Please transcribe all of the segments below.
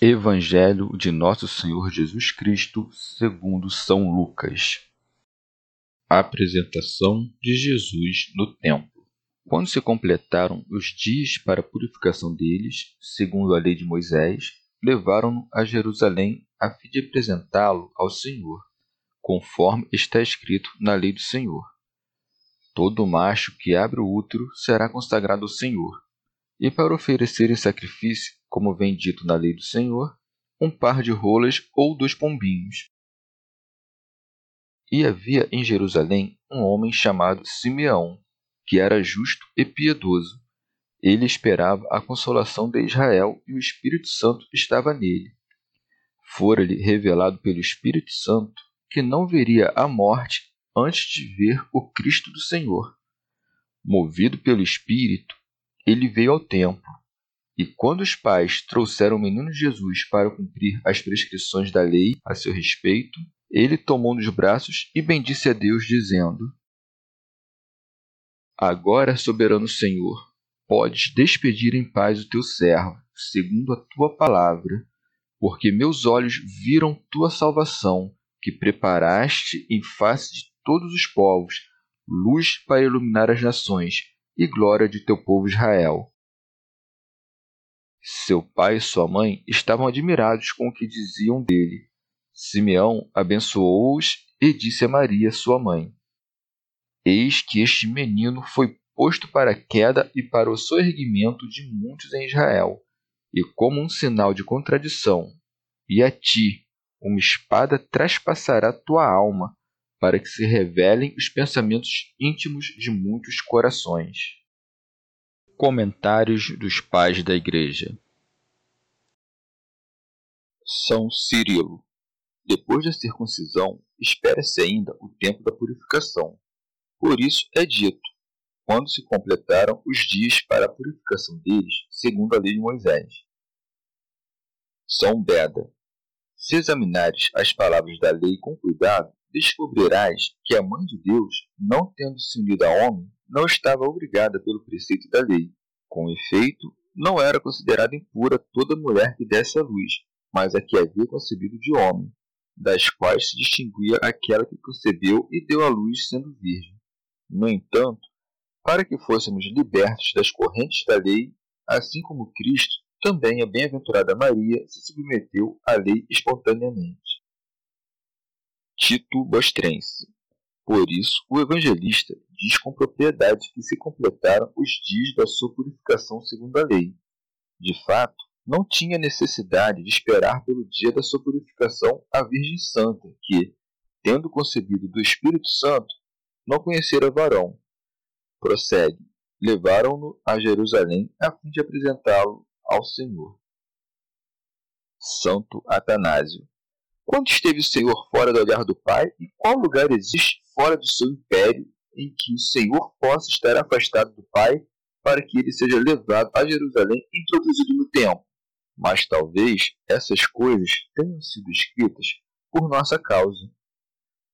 Evangelho de Nosso Senhor Jesus Cristo, segundo São Lucas. apresentação de Jesus no templo. Quando se completaram os dias para a purificação deles, segundo a lei de Moisés, levaram-no a Jerusalém a fim de apresentá-lo ao Senhor, conforme está escrito na lei do Senhor. Todo macho que abre o útero será consagrado ao Senhor, e para oferecer em sacrifício como vem dito na lei do Senhor, um par de rolas ou dois pombinhos. E havia em Jerusalém um homem chamado Simeão, que era justo e piedoso. Ele esperava a consolação de Israel e o Espírito Santo estava nele. Fora-lhe revelado pelo Espírito Santo que não veria a morte antes de ver o Cristo do Senhor. Movido pelo Espírito, ele veio ao templo. E quando os pais trouxeram o menino Jesus para cumprir as prescrições da lei a seu respeito, ele tomou nos braços e bendisse a Deus, dizendo: Agora, soberano Senhor, podes despedir em paz o teu servo, segundo a tua palavra, porque meus olhos viram tua salvação, que preparaste em face de todos os povos, luz para iluminar as nações e glória de teu povo Israel. Seu pai e sua mãe estavam admirados com o que diziam dele. Simeão abençoou-os e disse a Maria, sua mãe: Eis que este menino foi posto para a queda e para o soerguimento de muitos em Israel, e como um sinal de contradição, e a ti uma espada traspassará tua alma, para que se revelem os pensamentos íntimos de muitos corações. Comentários dos Pais da Igreja São Cirilo Depois da circuncisão, espera-se ainda o tempo da purificação. Por isso é dito, quando se completaram os dias para a purificação deles, segundo a lei de Moisés. São Beda Se examinares as palavras da lei com cuidado, descobrirás que a Mãe de Deus, não tendo se unido a homem, não estava obrigada pelo preceito da lei. Com efeito, não era considerada impura toda mulher que desse à luz, mas a que havia concebido de homem, das quais se distinguia aquela que concebeu e deu à luz sendo virgem. No entanto, para que fôssemos libertos das correntes da lei, assim como Cristo, também a bem-aventurada Maria se submeteu à lei espontaneamente. Tito Bostrense por isso, o evangelista diz com propriedade que se completaram os dias da sua purificação segundo a lei. De fato, não tinha necessidade de esperar pelo dia da sua purificação a Virgem Santa, que, tendo concebido do Espírito Santo, não conhecera varão. Prossegue. Levaram-no a Jerusalém a fim de apresentá-lo ao Senhor. Santo Atanásio. Quando esteve o Senhor fora do olhar do Pai, e qual lugar existe fora do seu império em que o Senhor possa estar afastado do Pai para que ele seja levado a Jerusalém e introduzido no templo. Mas talvez essas coisas tenham sido escritas por nossa causa.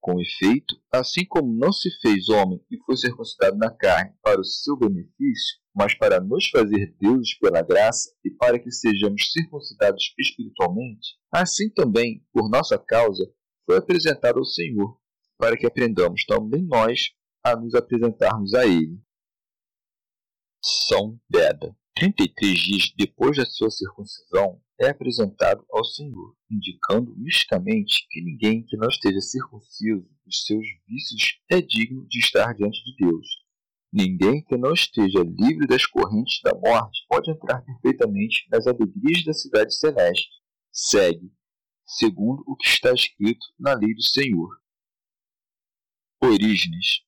Com efeito, assim como não se fez homem e foi circuncidado na carne para o seu benefício, mas para nos fazer deuses pela graça e para que sejamos circuncidados espiritualmente, assim também, por nossa causa, foi apresentado ao Senhor, para que aprendamos também nós a nos apresentarmos a Ele. São Beda. 33 dias depois da sua circuncisão, é apresentado ao Senhor, indicando misticamente que ninguém que não esteja circunciso dos seus vícios é digno de estar diante de Deus. Ninguém que não esteja livre das correntes da morte pode entrar perfeitamente nas alegrias da cidade celeste. Segue, segundo o que está escrito na lei do Senhor. Orígenes.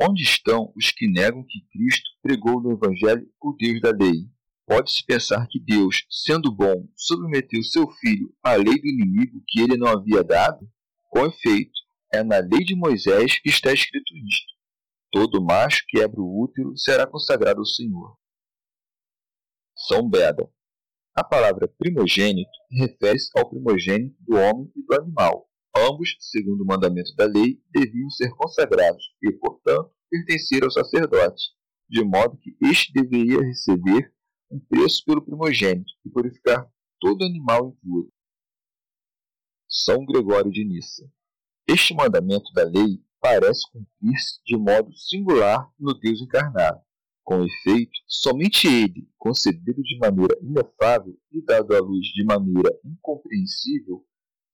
Onde estão os que negam que Cristo pregou no Evangelho o Deus da lei? Pode-se pensar que Deus, sendo bom, submeteu seu filho à lei do inimigo que ele não havia dado? Com efeito, é na lei de Moisés que está escrito isto: Todo macho que abre o útero será consagrado ao Senhor. São Beda. A palavra primogênito refere-se ao primogênito do homem e do animal. Ambos, segundo o mandamento da lei, deviam ser consagrados e, portanto, pertencer ao sacerdote, de modo que este deveria receber um preço pelo primogênito e purificar todo animal impuro. São Gregório de Nissa. Este mandamento da lei parece cumprir-se de modo singular no Deus encarnado. Com efeito, somente ele, concebido de maneira inefável e dado à luz de maneira incompreensível,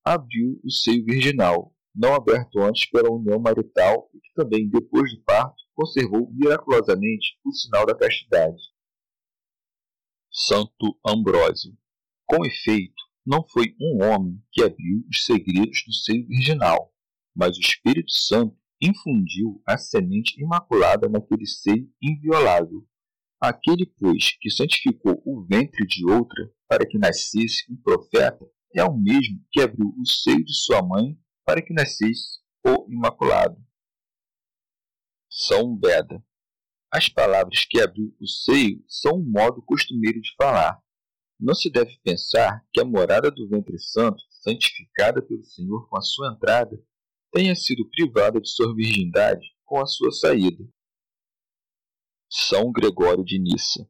abriu o seio virginal, não aberto antes pela união marital e que também, depois do parto, conservou miraculosamente o sinal da castidade. Santo Ambrósio. Com efeito, não foi um homem que abriu os segredos do seio virginal, mas o Espírito Santo infundiu a semente imaculada naquele seio inviolável. Aquele, pois, que santificou o ventre de outra para que nascesse um profeta, é o mesmo que abriu o seio de sua mãe para que nascesse o Imaculado. São Beda. As palavras que abriu o seio são um modo costumeiro de falar. Não se deve pensar que a morada do ventre santo, santificada pelo Senhor com a sua entrada, tenha sido privada de sua virgindade com a sua saída. São Gregório de Nissa.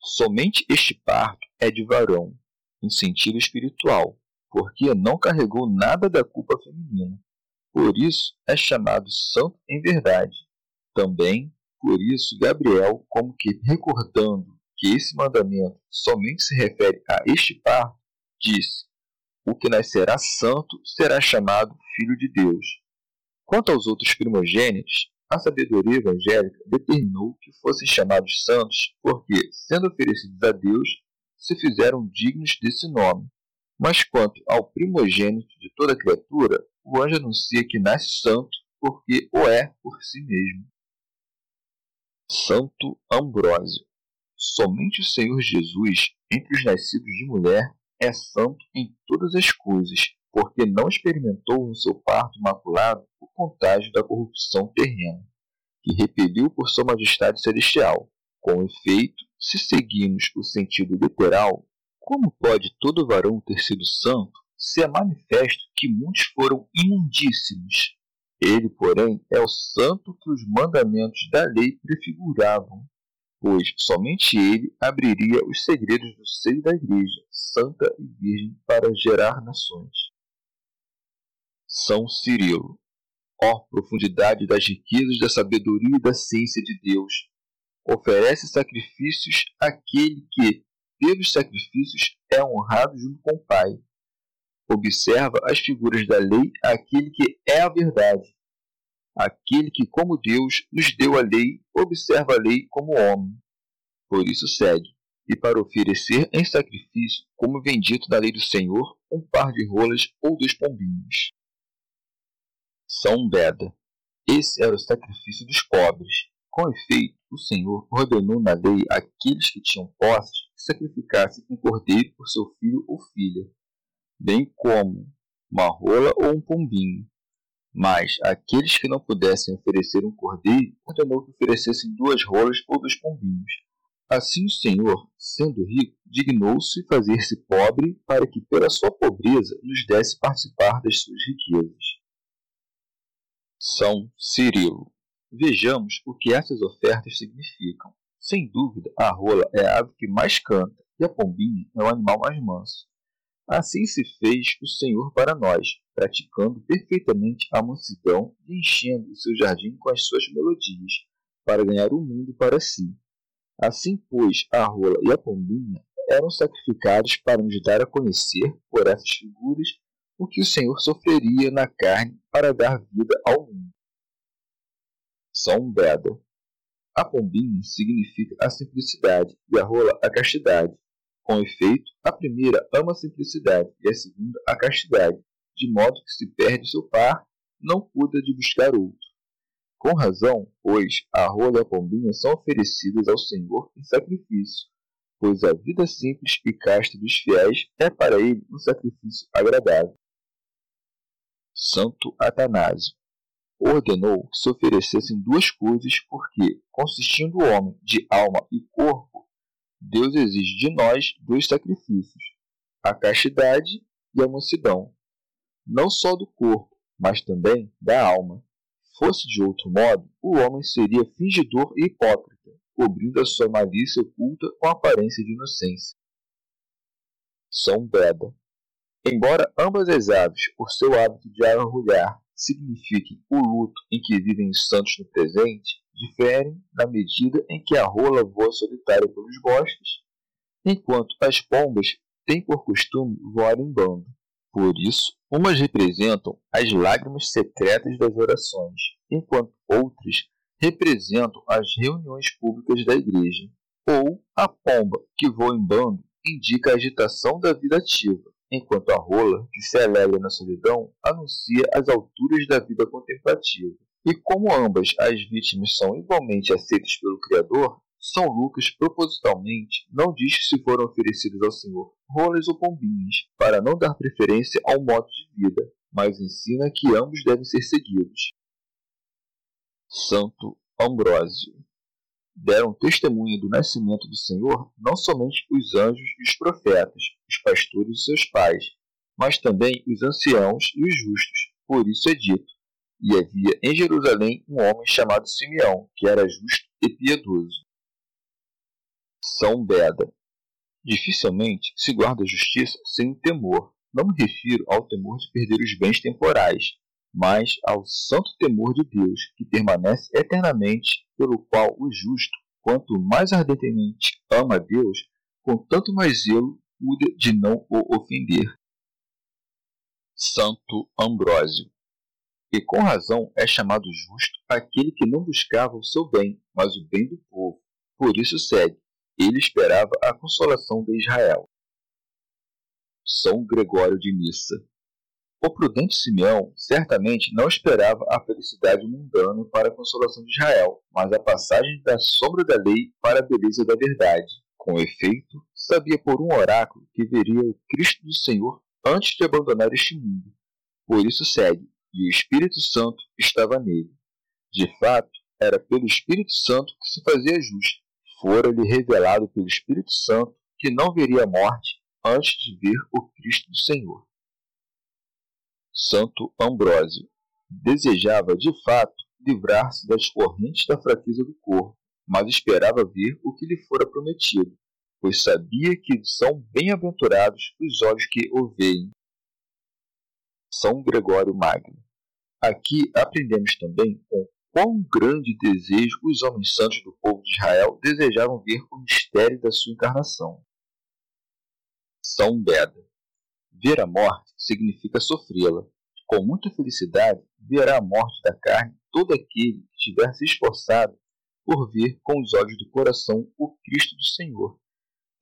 Somente este parto é de varão, em sentido espiritual, porque não carregou nada da culpa feminina. Por isso é chamado santo em verdade. Também por isso, Gabriel, como que recordando que esse mandamento somente se refere a este par, disse: O que nascerá santo será chamado filho de Deus. Quanto aos outros primogênitos, a sabedoria evangélica determinou que fossem chamados santos porque, sendo oferecidos a Deus, se fizeram dignos desse nome. Mas quanto ao primogênito de toda criatura, o anjo anuncia que nasce santo porque o é por si mesmo. Santo Ambrósio. Somente o Senhor Jesus, entre os nascidos de mulher, é santo em todas as coisas, porque não experimentou no seu parto imaculado o contágio da corrupção terrena, que repeliu por sua majestade celestial. Com efeito, se seguimos o sentido literal, como pode todo varão ter sido santo, se é manifesto que muitos foram imundíssimos, ele, porém, é o santo que os mandamentos da lei prefiguravam, pois somente ele abriria os segredos do seio da Igreja, santa e virgem, para gerar nações. São Cirilo. Ó oh, profundidade das riquezas da sabedoria e da ciência de Deus! Oferece sacrifícios àquele que, pelos sacrifícios, é honrado junto com o Pai observa as figuras da lei aquele que é a verdade. Aquele que, como Deus, nos deu a lei, observa a lei como homem. Por isso segue, e para oferecer em sacrifício, como bendito da lei do Senhor, um par de rolas ou dois pombinhos. São Beda. Esse era o sacrifício dos pobres. Com efeito, o Senhor ordenou na lei àqueles que tinham posses que sacrificassem um cordeiro por seu filho ou filha bem como uma rola ou um pombinho. Mas aqueles que não pudessem oferecer um cordeiro, ordenou que oferecessem duas rolas ou dois pombinhos. Assim o Senhor, sendo rico, dignou-se fazer-se pobre para que, pela sua pobreza, nos desse participar das suas riquezas. São Cirilo. Vejamos o que essas ofertas significam. Sem dúvida, a rola é a ave que mais canta e a pombinha é o animal mais manso. Assim se fez o Senhor para nós, praticando perfeitamente a mansidão e enchendo o seu jardim com as suas melodias, para ganhar o mundo para si. Assim, pois, a rola e a pombinha eram sacrificados para nos dar a conhecer, por essas figuras, o que o Senhor sofreria na carne para dar vida ao mundo. São Beda. A pombinha significa a simplicidade e a rola a castidade. Com efeito, a primeira ama a simplicidade e a segunda a castidade, de modo que se perde seu par, não cuida de buscar outro. Com razão, pois, a rola e a pombinha são oferecidas ao Senhor em sacrifício, pois a vida simples e casta dos fiéis é para ele um sacrifício agradável. Santo Atanásio ordenou que se oferecessem duas coisas, porque, consistindo o homem de alma e corpo, Deus exige de nós dois sacrifícios, a castidade e a mansidão, não só do corpo, mas também da alma. Fosse de outro modo, o homem seria fingidor e hipócrita, cobrindo a sua malícia oculta com aparência de inocência. São Beda. Embora ambas as aves, por seu hábito de arrulhar, signifiquem o luto em que vivem os santos no presente, diferem na medida em que a rola voa solitária pelos bosques, enquanto as pombas têm por costume voar em bando. Por isso, umas representam as lágrimas secretas das orações, enquanto outras representam as reuniões públicas da igreja. Ou a pomba, que voa em bando, indica a agitação da vida ativa, enquanto a rola, que se alegra na solidão, anuncia as alturas da vida contemplativa. E como ambas as vítimas são igualmente aceitas pelo Criador, São Lucas propositalmente não diz se foram oferecidas ao Senhor rolas ou pombinhas, para não dar preferência ao modo de vida, mas ensina que ambos devem ser seguidos. Santo Ambrósio deram testemunho do nascimento do Senhor não somente os anjos e os profetas, os pastores e seus pais, mas também os anciãos e os justos. Por isso é dito: E havia em Jerusalém um homem chamado Simeão, que era justo e piedoso. São Beda. Dificilmente se guarda a justiça sem temor. Não me refiro ao temor de perder os bens temporais, mas ao santo temor de Deus, que permanece eternamente, pelo qual o justo, quanto mais ardentemente ama a Deus, com tanto mais zelo cuida de não o ofender. Santo Ambrósio. E com razão é chamado justo aquele que não buscava o seu bem, mas o bem do povo. Por isso segue. Ele esperava a consolação de Israel. São Gregório de Nissa. O prudente Simeão certamente não esperava a felicidade mundana para a consolação de Israel, mas a passagem da sombra da lei para a beleza da verdade. Com efeito, sabia por um oráculo que veria o Cristo do Senhor antes de abandonar este mundo. Por isso segue, e o Espírito Santo estava nele. De fato, era pelo Espírito Santo que se fazia justo. Fora-lhe revelado pelo Espírito Santo que não veria a morte antes de ver o Cristo do Senhor. Santo Ambrósio. Desejava, de fato, livrar-se das correntes da fraqueza do corpo, mas esperava ver o que lhe fora prometido, pois sabia que são bem-aventurados os olhos que o veem. São Gregório Magno. Aqui aprendemos também com quão grande desejo os homens santos do povo de Israel desejavam ver o mistério da sua encarnação. São Beda. Ver a morte significa sofrê-la. Com muita felicidade, verá a morte da carne todo aquele que tiver se esforçado por ver com os olhos do coração o Cristo do Senhor,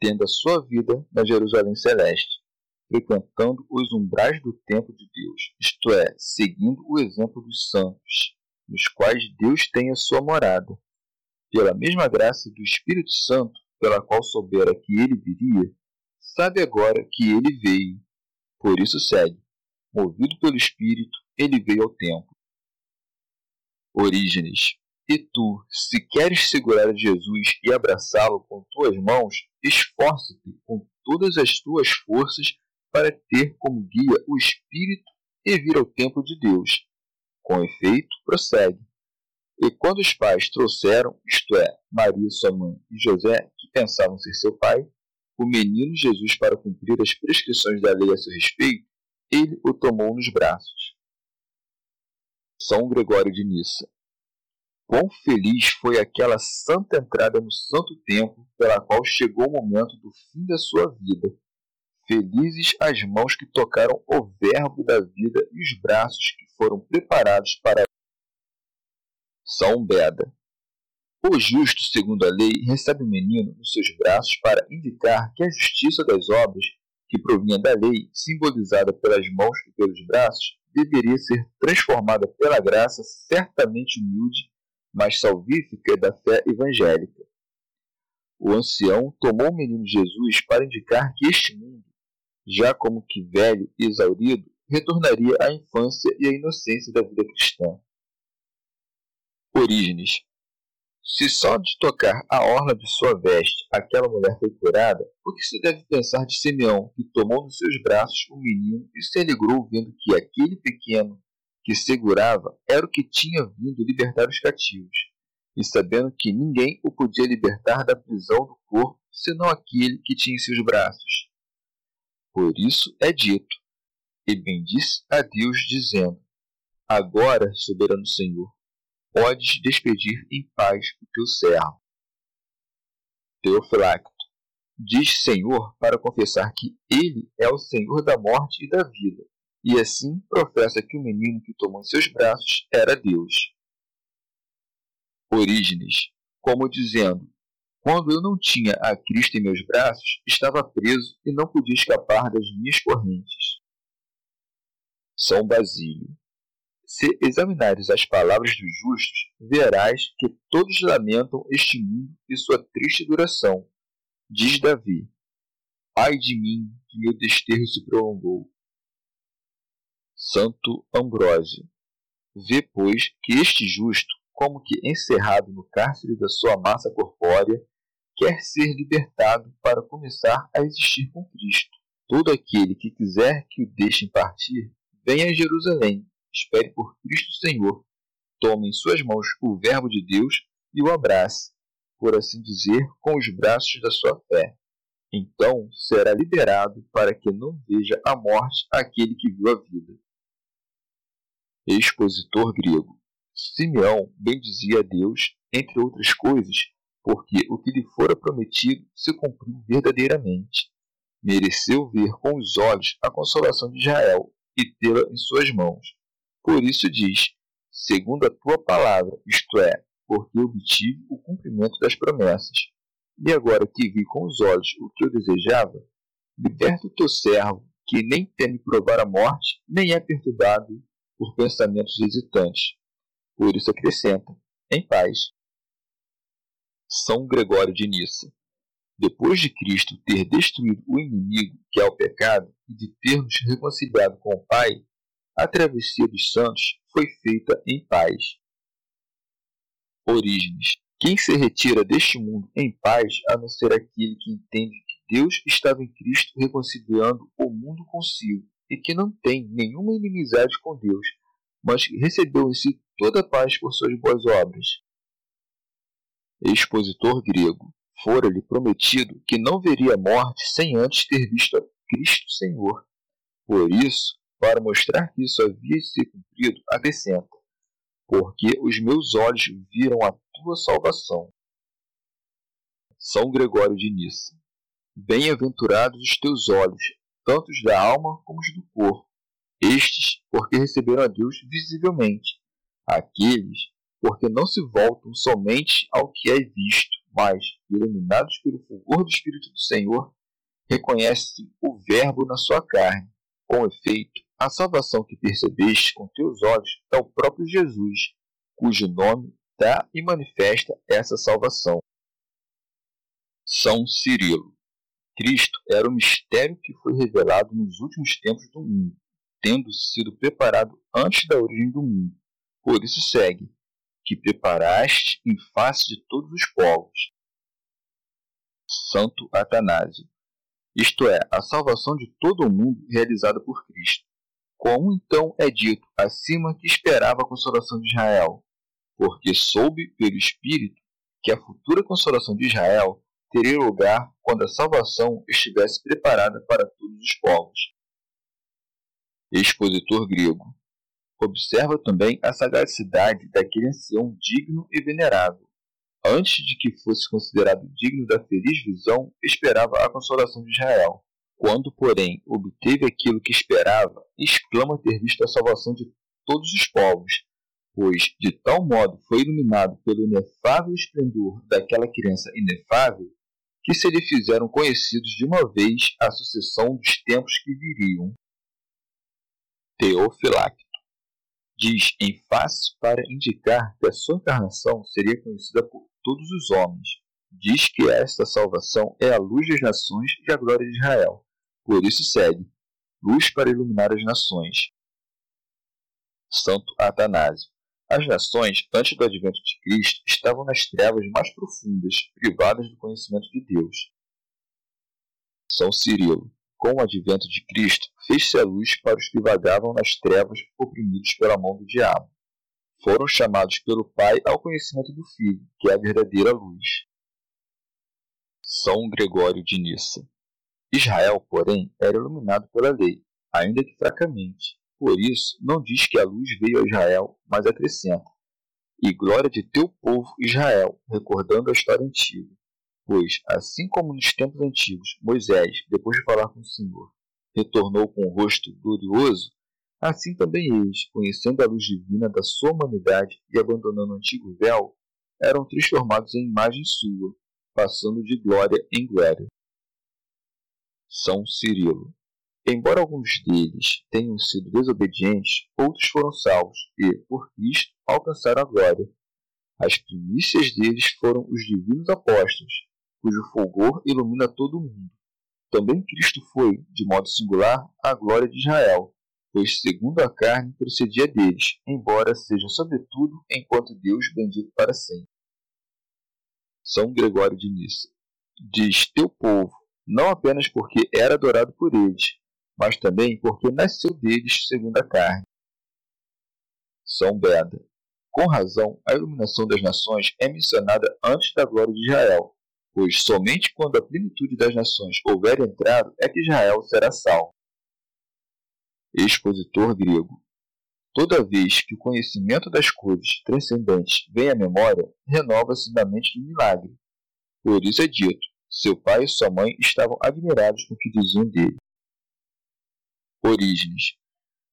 tendo a sua vida na Jerusalém Celeste, frequentando os umbrais do templo de Deus, isto é, seguindo o exemplo dos santos, nos quais Deus tem a sua morada. Pela mesma graça do Espírito Santo, pela qual soubera que ele viria, sabe agora que ele veio por isso segue. Movido pelo Espírito, ele veio ao templo. Orígenes. E tu, se queres segurar Jesus e abraçá-lo com tuas mãos, esforça-te com todas as tuas forças para ter como guia o Espírito e vir ao templo de Deus. Com efeito, prossegue. E quando os pais trouxeram, isto é, Maria, sua mãe, e José, que pensavam ser seu pai, o menino Jesus para cumprir as prescrições da lei a seu respeito, ele o tomou nos braços. São Gregório de Nissa. Quão feliz foi aquela santa entrada no santo templo pela qual chegou o momento do fim da sua vida. Felizes as mãos que tocaram o verbo da vida e os braços que foram preparados para São Beda. O justo, segundo a lei, recebe o menino nos seus braços para indicar que a justiça das obras, que provinha da lei, simbolizada pelas mãos e pelos braços, deveria ser transformada pela graça certamente humilde mas salvífica da fé evangélica. O ancião tomou o menino Jesus para indicar que este mundo, já como que velho e exaurido, retornaria à infância e à inocência da vida cristã. Orígenes. Se só de tocar a orla de sua veste aquela mulher foi curada, o que se deve pensar de Simeão, que tomou nos seus braços o menino e se alegrou vendo que aquele pequeno que segurava era o que tinha vindo libertar os cativos, e sabendo que ninguém o podia libertar da prisão do corpo senão aquele que tinha em seus braços. Por isso é dito, e bendisse a Deus, dizendo: Agora, soberano Senhor, podes despedir em paz o teu servo. Teofilacto diz Senhor para confessar que Ele é o Senhor da morte e da vida, e assim professa que o menino que tomou em seus braços era Deus. Orígenes, como dizendo: Quando eu não tinha a Cristo em meus braços, estava preso e não podia escapar das minhas correntes. São Basílio. Se examinares as palavras dos justos, verás que todos lamentam este mundo e sua triste duração. Diz Davi: Ai de mim, que meu desterro se prolongou. Santo Ambrósio. Vê, pois, que este justo, como que encerrado no cárcere da sua massa corpórea, quer ser libertado para começar a existir com Cristo. Todo aquele que quiser que o deixem partir, venha a Jerusalém, espere por Cristo Senhor, tome em suas mãos o Verbo de Deus e o abrace, por assim dizer, com os braços da sua fé. Então será liberado para que não veja a morte aquele que viu a vida expositor grego. Simeão bendizia a Deus, entre outras coisas, porque o que lhe fora prometido se cumpriu verdadeiramente. Mereceu ver com os olhos a consolação de Israel e tê-la em suas mãos. Por isso diz: segundo a tua palavra, isto é, porque obtive o cumprimento das promessas. E agora que vi com os olhos o que eu desejava, liberta o teu servo, que nem teme provar a morte, nem é perturbado por pensamentos hesitantes. Por isso acrescenta, em paz. São Gregório de Nissa. Depois de Cristo ter destruído o inimigo, que é o pecado, e de ter nos reconciliado com o Pai, a travessia dos santos foi feita em paz. Orígenes. Quem se retira deste mundo em paz, a não ser aquele que entende que Deus estava em Cristo reconciliando o mundo consigo e que não tem nenhuma inimizade com Deus, mas que recebeu em si toda a paz por suas boas obras. Expositor grego, fora-lhe prometido que não veria morte sem antes ter visto a Cristo Senhor. Por isso, para mostrar que isso havia ser cumprido, acrescenta: Porque os meus olhos viram a tua salvação. São Gregório de Nissa. Bem-aventurados os teus olhos, tanto os da alma como os do corpo. Estes, porque receberam a Deus visivelmente. Aqueles, porque não se voltam somente ao que é visto, mas, iluminados pelo fulgor do Espírito do Senhor, reconhecem o Verbo na sua carne. Com efeito, a salvação que percebeste com teus olhos é o próprio Jesus, cujo nome dá e manifesta essa salvação. São Cirilo Cristo era o mistério que foi revelado nos últimos tempos do mundo, tendo sido preparado antes da origem do mundo. Por isso segue, que preparaste em face de todos os povos. Santo Atanásio. Isto é, a salvação de todo o mundo realizada por Cristo. Como então é dito acima que esperava a consolação de Israel? Porque soube pelo Espírito que a futura consolação de Israel teria lugar quando a salvação estivesse preparada para todos os povos. Expositor grego. Observa também a sagacidade daquele ancião digno e venerável. Antes de que fosse considerado digno da feliz visão, esperava a consolação de Israel. Quando, porém, obteve aquilo que esperava, exclama ter visto a salvação de todos os povos, pois de tal modo foi iluminado pelo inefável esplendor daquela criança inefável, que se lhe fizeram conhecidos de uma vez a sucessão dos tempos que viriam. Teofilacto diz em face para indicar que a sua encarnação seria conhecida por todos os homens. Diz que esta salvação é a luz das nações e a glória de Israel. Por isso segue: luz para iluminar as nações. Santo Atanásio. As nações, antes do advento de Cristo, estavam nas trevas mais profundas, privadas do conhecimento de Deus. São Cirilo. Com o advento de Cristo, fez-se a luz para os que vagavam nas trevas, oprimidos pela mão do diabo. Foram chamados pelo Pai ao conhecimento do Filho, que é a verdadeira luz. São Gregório de Nissa. Israel, porém, era iluminado pela lei, ainda que fracamente. Por isso, não diz que a luz veio a Israel, mas acrescenta: E glória de teu povo Israel, recordando a história antiga. Pois, assim como nos tempos antigos, Moisés, depois de falar com o Senhor, retornou com o rosto glorioso, assim também eles, conhecendo a luz divina da sua humanidade e abandonando o antigo véu, eram transformados em imagem sua, passando de glória em glória. São Cirilo. Embora alguns deles tenham sido desobedientes, outros foram salvos e, por Cristo, alcançaram a glória. As primícias deles foram os divinos apóstolos, cujo fulgor ilumina todo o mundo. Também Cristo foi, de modo singular, a glória de Israel, pois segundo a carne procedia deles, embora seja sobretudo enquanto Deus bendito para sempre. São Gregório de Nissa. Diz teu povo, não apenas porque era adorado por eles, mas também porque nasceu deles segundo a carne. São Beda. Com razão, a iluminação das nações é mencionada antes da glória de Israel, pois somente quando a plenitude das nações houver entrado é que Israel será salvo. Expositor grego. Toda vez que o conhecimento das coisas transcendentes vem à memória, renova-se na mente do milagre. Por isso é dito: seu pai e sua mãe estavam admirados com o que diziam dele. Orígenes.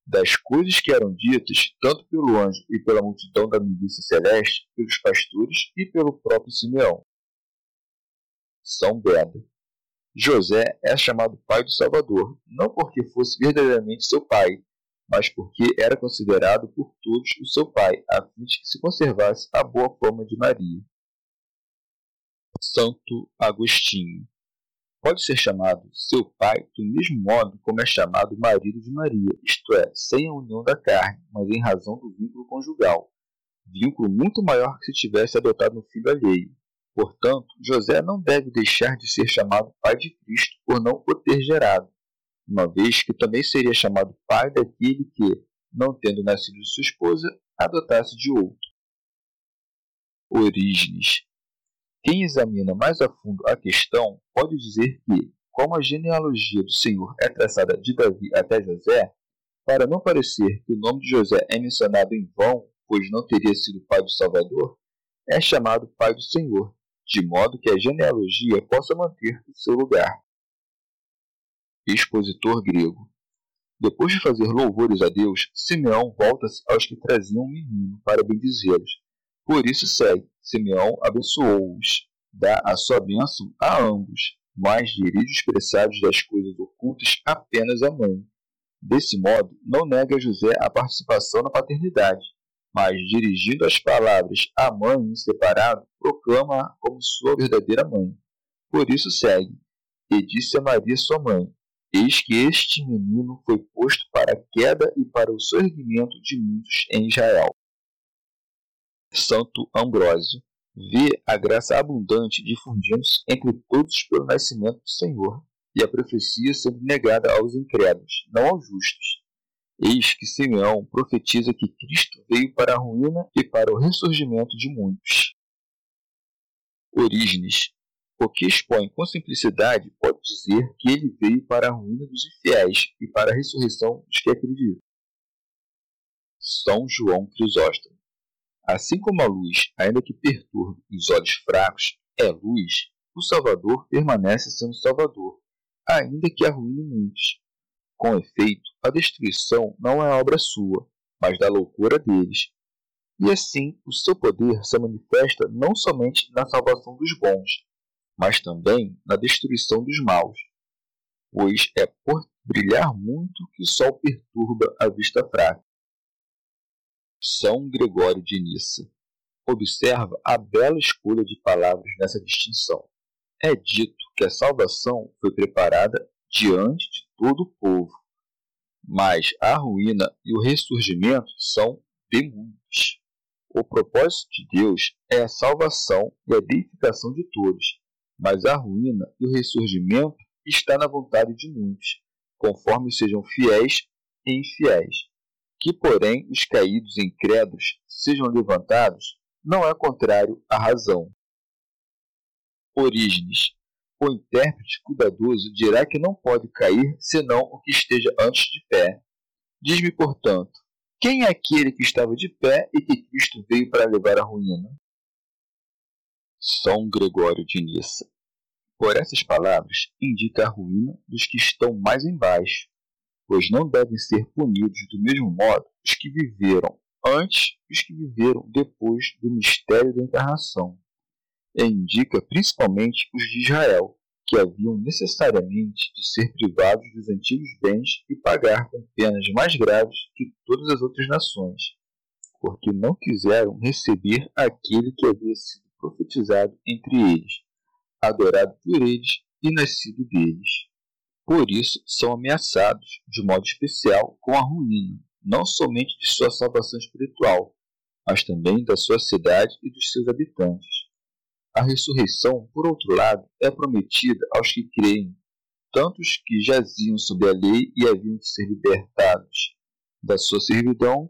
Das coisas que eram ditas, tanto pelo anjo e pela multidão da milícia celeste, pelos pastores e pelo próprio Simeão. São Beda. José é chamado pai do Salvador, não porque fosse verdadeiramente seu pai, mas porque era considerado por todos o seu pai, a fim de que se conservasse a boa fama de Maria. Santo Agostinho pode ser chamado seu pai do mesmo modo como é chamado marido de Maria, isto é, sem a união da carne, mas em razão do vínculo conjugal, vínculo muito maior que se tivesse adotado um filho alheio. Portanto, José não deve deixar de ser chamado pai de Cristo por não o ter gerado, uma vez que também seria chamado pai daquele que, não tendo nascido de sua esposa, adotasse de outro. Orígenes. Quem examina mais a fundo a questão pode dizer que, como a genealogia do Senhor é traçada de Davi até José, para não parecer que o nome de José é mencionado em vão, pois não teria sido pai do Salvador, é chamado pai do Senhor, de modo que a genealogia possa manter o seu lugar. Expositor grego. Depois de fazer louvores a Deus, Simeão volta-se aos que traziam um menino para bendizê-los. Por isso segue: Simeão abençoou-os, dá a sua bênção a ambos, mas dirige os presságios das coisas ocultas apenas à mãe. Desse modo, não nega a José a participação na paternidade, mas dirigindo as palavras à mãe em separado, proclama-a como sua verdadeira mãe. Por isso segue: E disse a Maria sua mãe: Eis que este menino foi posto para a queda e para o sorgimento de muitos em Israel. Santo Ambrósio vê a graça abundante difundindo-se entre todos pelo nascimento do Senhor, e a profecia sendo negada aos incrédulos, não aos justos. Eis que Simeão profetiza que Cristo veio para a ruína e para o ressurgimento de muitos. Orígenes, o que expõe com simplicidade, pode dizer que ele veio para a ruína dos infiéis e para a ressurreição dos que acreditam. São João Crisóstomo. Assim como a luz, ainda que perturbe os olhos fracos, é luz, o Salvador permanece sendo Salvador, ainda que arruine muitos. Com efeito, a destruição não é obra sua, mas da loucura deles. E assim, o seu poder se manifesta não somente na salvação dos bons, mas também na destruição dos maus, pois é por brilhar muito que o sol perturba a vista fraca. São Gregório de Nissa. Observa a bela escolha de palavras nessa distinção. É dito que a salvação foi preparada diante de todo o povo, mas a ruína e o ressurgimento são de muitos. O propósito de Deus é a salvação e a deificação de todos, mas a ruína e o ressurgimento está na vontade de muitos, conforme sejam fiéis e infiéis. Que, porém, os caídos e incrédulos sejam levantados não é contrário à razão. Orígenes. O intérprete cuidadoso dirá que não pode cair senão o que esteja antes de pé. Diz-me, portanto, quem é aquele que estava de pé e que Cristo veio para levar à ruína? São Gregório de Nissa. Por essas palavras, indica a ruína dos que estão mais embaixo, pois não devem ser punidos do mesmo modo os que viveram antes e os que viveram depois do mistério da encarnação. E indica principalmente os de Israel, que haviam necessariamente de ser privados dos antigos bens e pagar com penas mais graves que todas as outras nações, porque não quiseram receber aquele que havia sido profetizado entre eles, adorado por eles e nascido deles. Por isso são ameaçados, de modo especial, com a ruína, não somente de sua salvação espiritual, mas também da sua cidade e dos seus habitantes. A ressurreição, por outro lado, é prometida aos que creem, tanto os que jaziam sob a lei e haviam de ser libertados da sua servidão,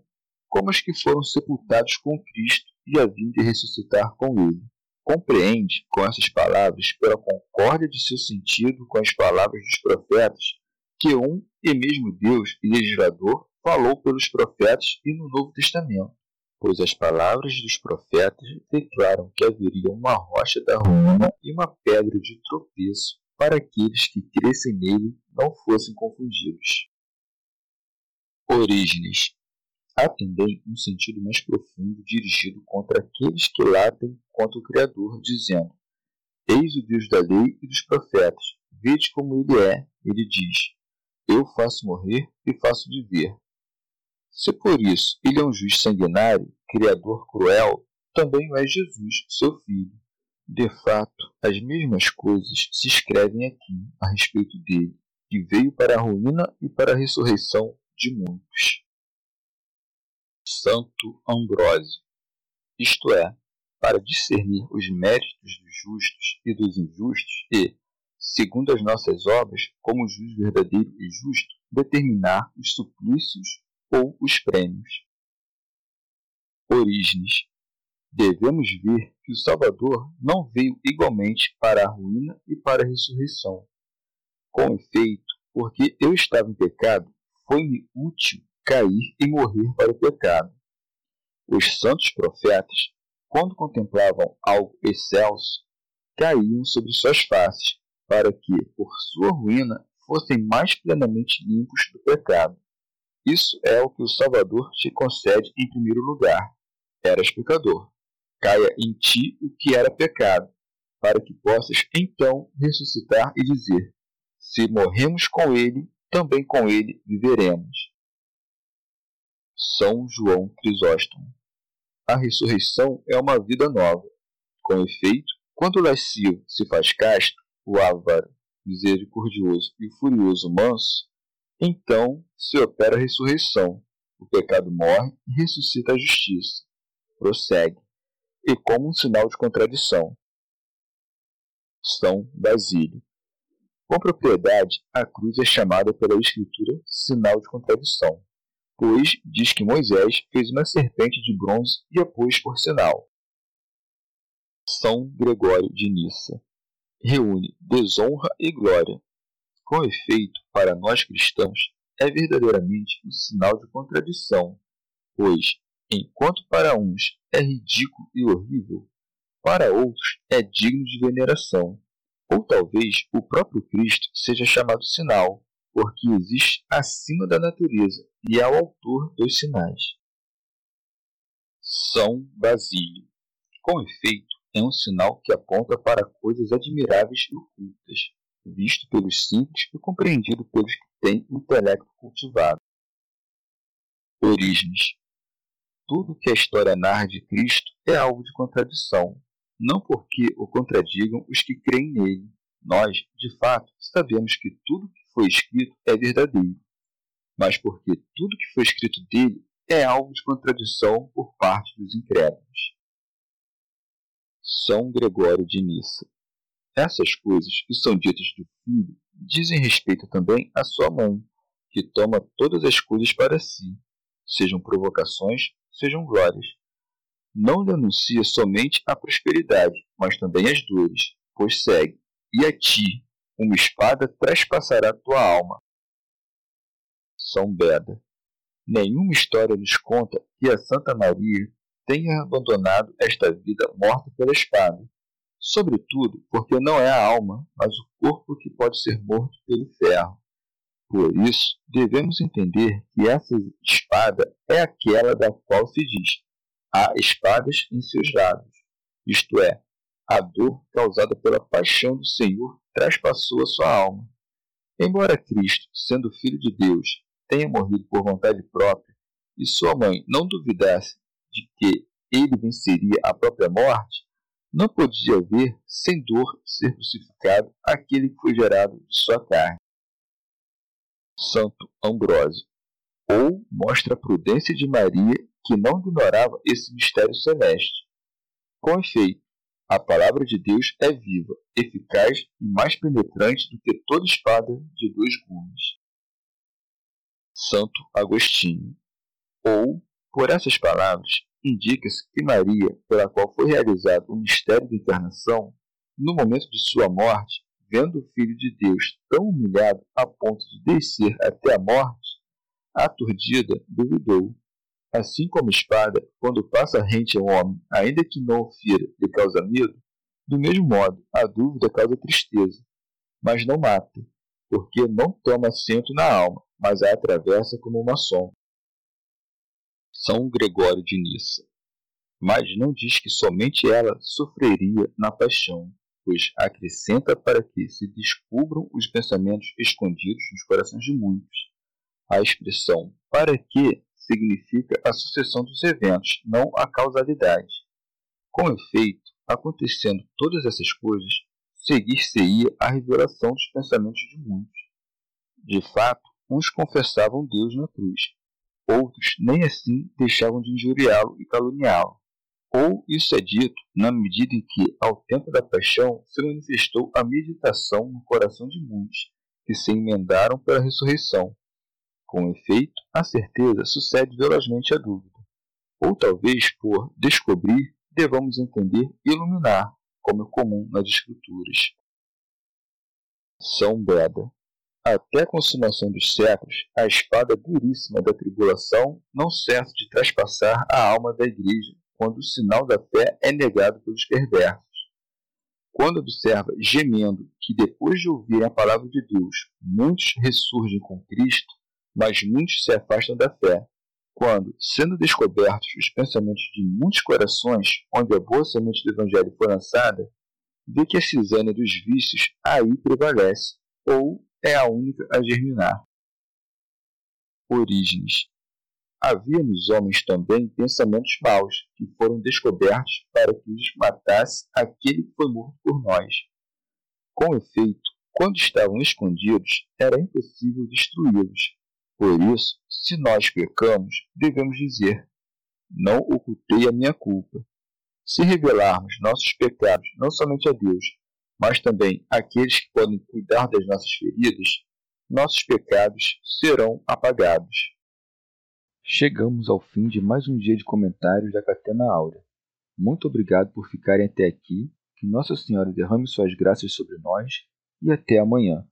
como os que foram sepultados com Cristo e haviam de ressuscitar com ele. Compreende, com essas palavras, pela concórdia de seu sentido com as palavras dos profetas, que um e mesmo Deus e legislador falou pelos profetas e no Novo Testamento, pois as palavras dos profetas declaram que haveria uma rocha da ruína e uma pedra de tropeço para aqueles que crescem nele não fossem confundidos. Orígenes Há também um sentido mais profundo dirigido contra aqueles que latem contra o Criador, dizendo: Eis o Deus da lei e dos profetas, vede como ele é. Ele diz: Eu faço morrer e faço viver. Se por isso ele é um juiz sanguinário, criador cruel, também o é Jesus, seu filho. De fato, as mesmas coisas se escrevem aqui a respeito dele, que veio para a ruína e para a ressurreição de muitos. Santo Ambrósio, isto é, para discernir os méritos dos justos e dos injustos e, segundo as nossas obras, como juiz verdadeiro e justo, determinar os suplícios ou os prêmios. Orígenes. Devemos ver que o Salvador não veio igualmente para a ruína e para a ressurreição. Com efeito, porque eu estava em pecado, foi-me útil cair e morrer para o pecado. Os santos profetas, quando contemplavam algo excelso, caíam sobre suas faces, para que, por sua ruína, fossem mais plenamente limpos do pecado. Isso é o que o Salvador te concede em primeiro lugar. Eras pecador. Caia em ti o que era pecado, para que possas então ressuscitar e dizer: Se morremos com ele, também com ele viveremos. São João Crisóstomo. A ressurreição é uma vida nova. Com efeito, quando o lascivo se faz casto, o avaro, misericordioso e o furioso manso, então se opera a ressurreição. O pecado morre e ressuscita a justiça. Prossegue. E como um sinal de contradição. São Basílio. Com propriedade, a cruz é chamada pela Escritura sinal de contradição pois diz que Moisés fez uma serpente de bronze e a pôs por sinal. São Gregório de Nissa reúne desonra e glória. Com efeito, para nós cristãos, é verdadeiramente um sinal de contradição, Pois, enquanto para uns é ridículo e horrível, para outros é digno de veneração. Ou talvez o próprio Cristo seja chamado sinal, porque existe acima da natureza e é o autor dos sinais. São Basílio. Com efeito, é um sinal que aponta para coisas admiráveis e ocultas, visto pelos simples e compreendido pelos que têm intelecto cultivado. Origens. Tudo que a história narra de Cristo é alvo de contradição, não porque o contradigam os que creem nele. Nós, de fato, sabemos que tudo que foi escrito é verdadeiro, mas porque tudo que foi escrito dele é alvo de contradição por parte dos incrédulos. São Gregório de Nissa. Essas coisas que são ditas do filho dizem respeito também à sua mãe, que toma todas as coisas para si, sejam provocações, sejam glórias. Não lhe anuncia somente a prosperidade, mas também as dores, pois segue, e a ti, uma espada trespassará tua alma. São Beda. Nenhuma história nos conta que a Santa Maria tenha abandonado esta vida morta pela espada, sobretudo porque não é a alma, mas o corpo que pode ser morto pelo ferro. Por isso, devemos entender que essa espada é aquela da qual se diz: há espadas em seus lados, isto é, a dor causada pela paixão do Senhor traspassou a sua alma. Embora Cristo, sendo Filho de Deus, tenha morrido por vontade própria, e sua mãe não duvidasse de que ele venceria a própria morte, não podia ver, sem dor, ser crucificado aquele que foi gerado de sua carne. Santo Ambrósio. Ou mostra a prudência de Maria, que não ignorava esse mistério celeste. Com efeito, a palavra de Deus é viva, eficaz e mais penetrante do que toda espada de dois gumes. Santo Agostinho. Ou, por essas palavras, indica-se que Maria, pela qual foi realizado o mistério da encarnação, no momento de sua morte, vendo o Filho de Deus tão humilhado a ponto de descer até a morte, aturdida, duvidou. Assim como espada, quando passa rente a um homem, ainda que não o fira, lhe causa medo, do mesmo modo, a dúvida causa tristeza, mas não mata, porque não toma assento na alma, mas a atravessa como uma sombra. São Gregório de Nissa. Mas não diz que somente ela sofreria na paixão, pois acrescenta para que se descubram os pensamentos escondidos nos corações de muitos. A expressão para que significa a sucessão dos eventos, não a causalidade. Com efeito, acontecendo todas essas coisas, seguir-se-ia a revelação dos pensamentos de muitos. De fato, uns confessavam Deus na cruz, outros nem assim deixavam de injuriá-lo e caluniá-lo. Ou isso é dito na medida em que, ao tempo da paixão, se manifestou a meditação no coração de muitos, que se emendaram pela ressurreição. Com efeito, a certeza sucede velozmente à dúvida. Ou talvez por descobrir, devamos entender iluminar, como é comum nas Escrituras. São Beda até a consumação dos séculos, a espada duríssima da tribulação não cessa de traspassar a alma da Igreja quando o sinal da fé é negado pelos perversos. Quando observa, gemendo, que depois de ouvirem a palavra de Deus, muitos ressurgem com Cristo, mas muitos se afastam da fé. Quando, sendo descobertos os pensamentos de muitos corações, onde a boa semente do Evangelho foi lançada, vê que a cisânia dos vícios aí prevalece, ou é a única a germinar. Origens. Havia nos homens também pensamentos maus, que foram descobertos para que os matasse aquele que foi morto por nós. Com efeito, quando estavam escondidos, era impossível destruí-los. Por isso, se nós pecamos, devemos dizer: Não ocultei a minha culpa. Se revelarmos nossos pecados não somente a Deus, mas também aqueles que podem cuidar das nossas feridas, nossos pecados serão apagados. Chegamos ao fim de mais um dia de comentários da Catena Áurea. Muito obrigado por ficarem até aqui, que Nossa Senhora derrame suas graças sobre nós e até amanhã.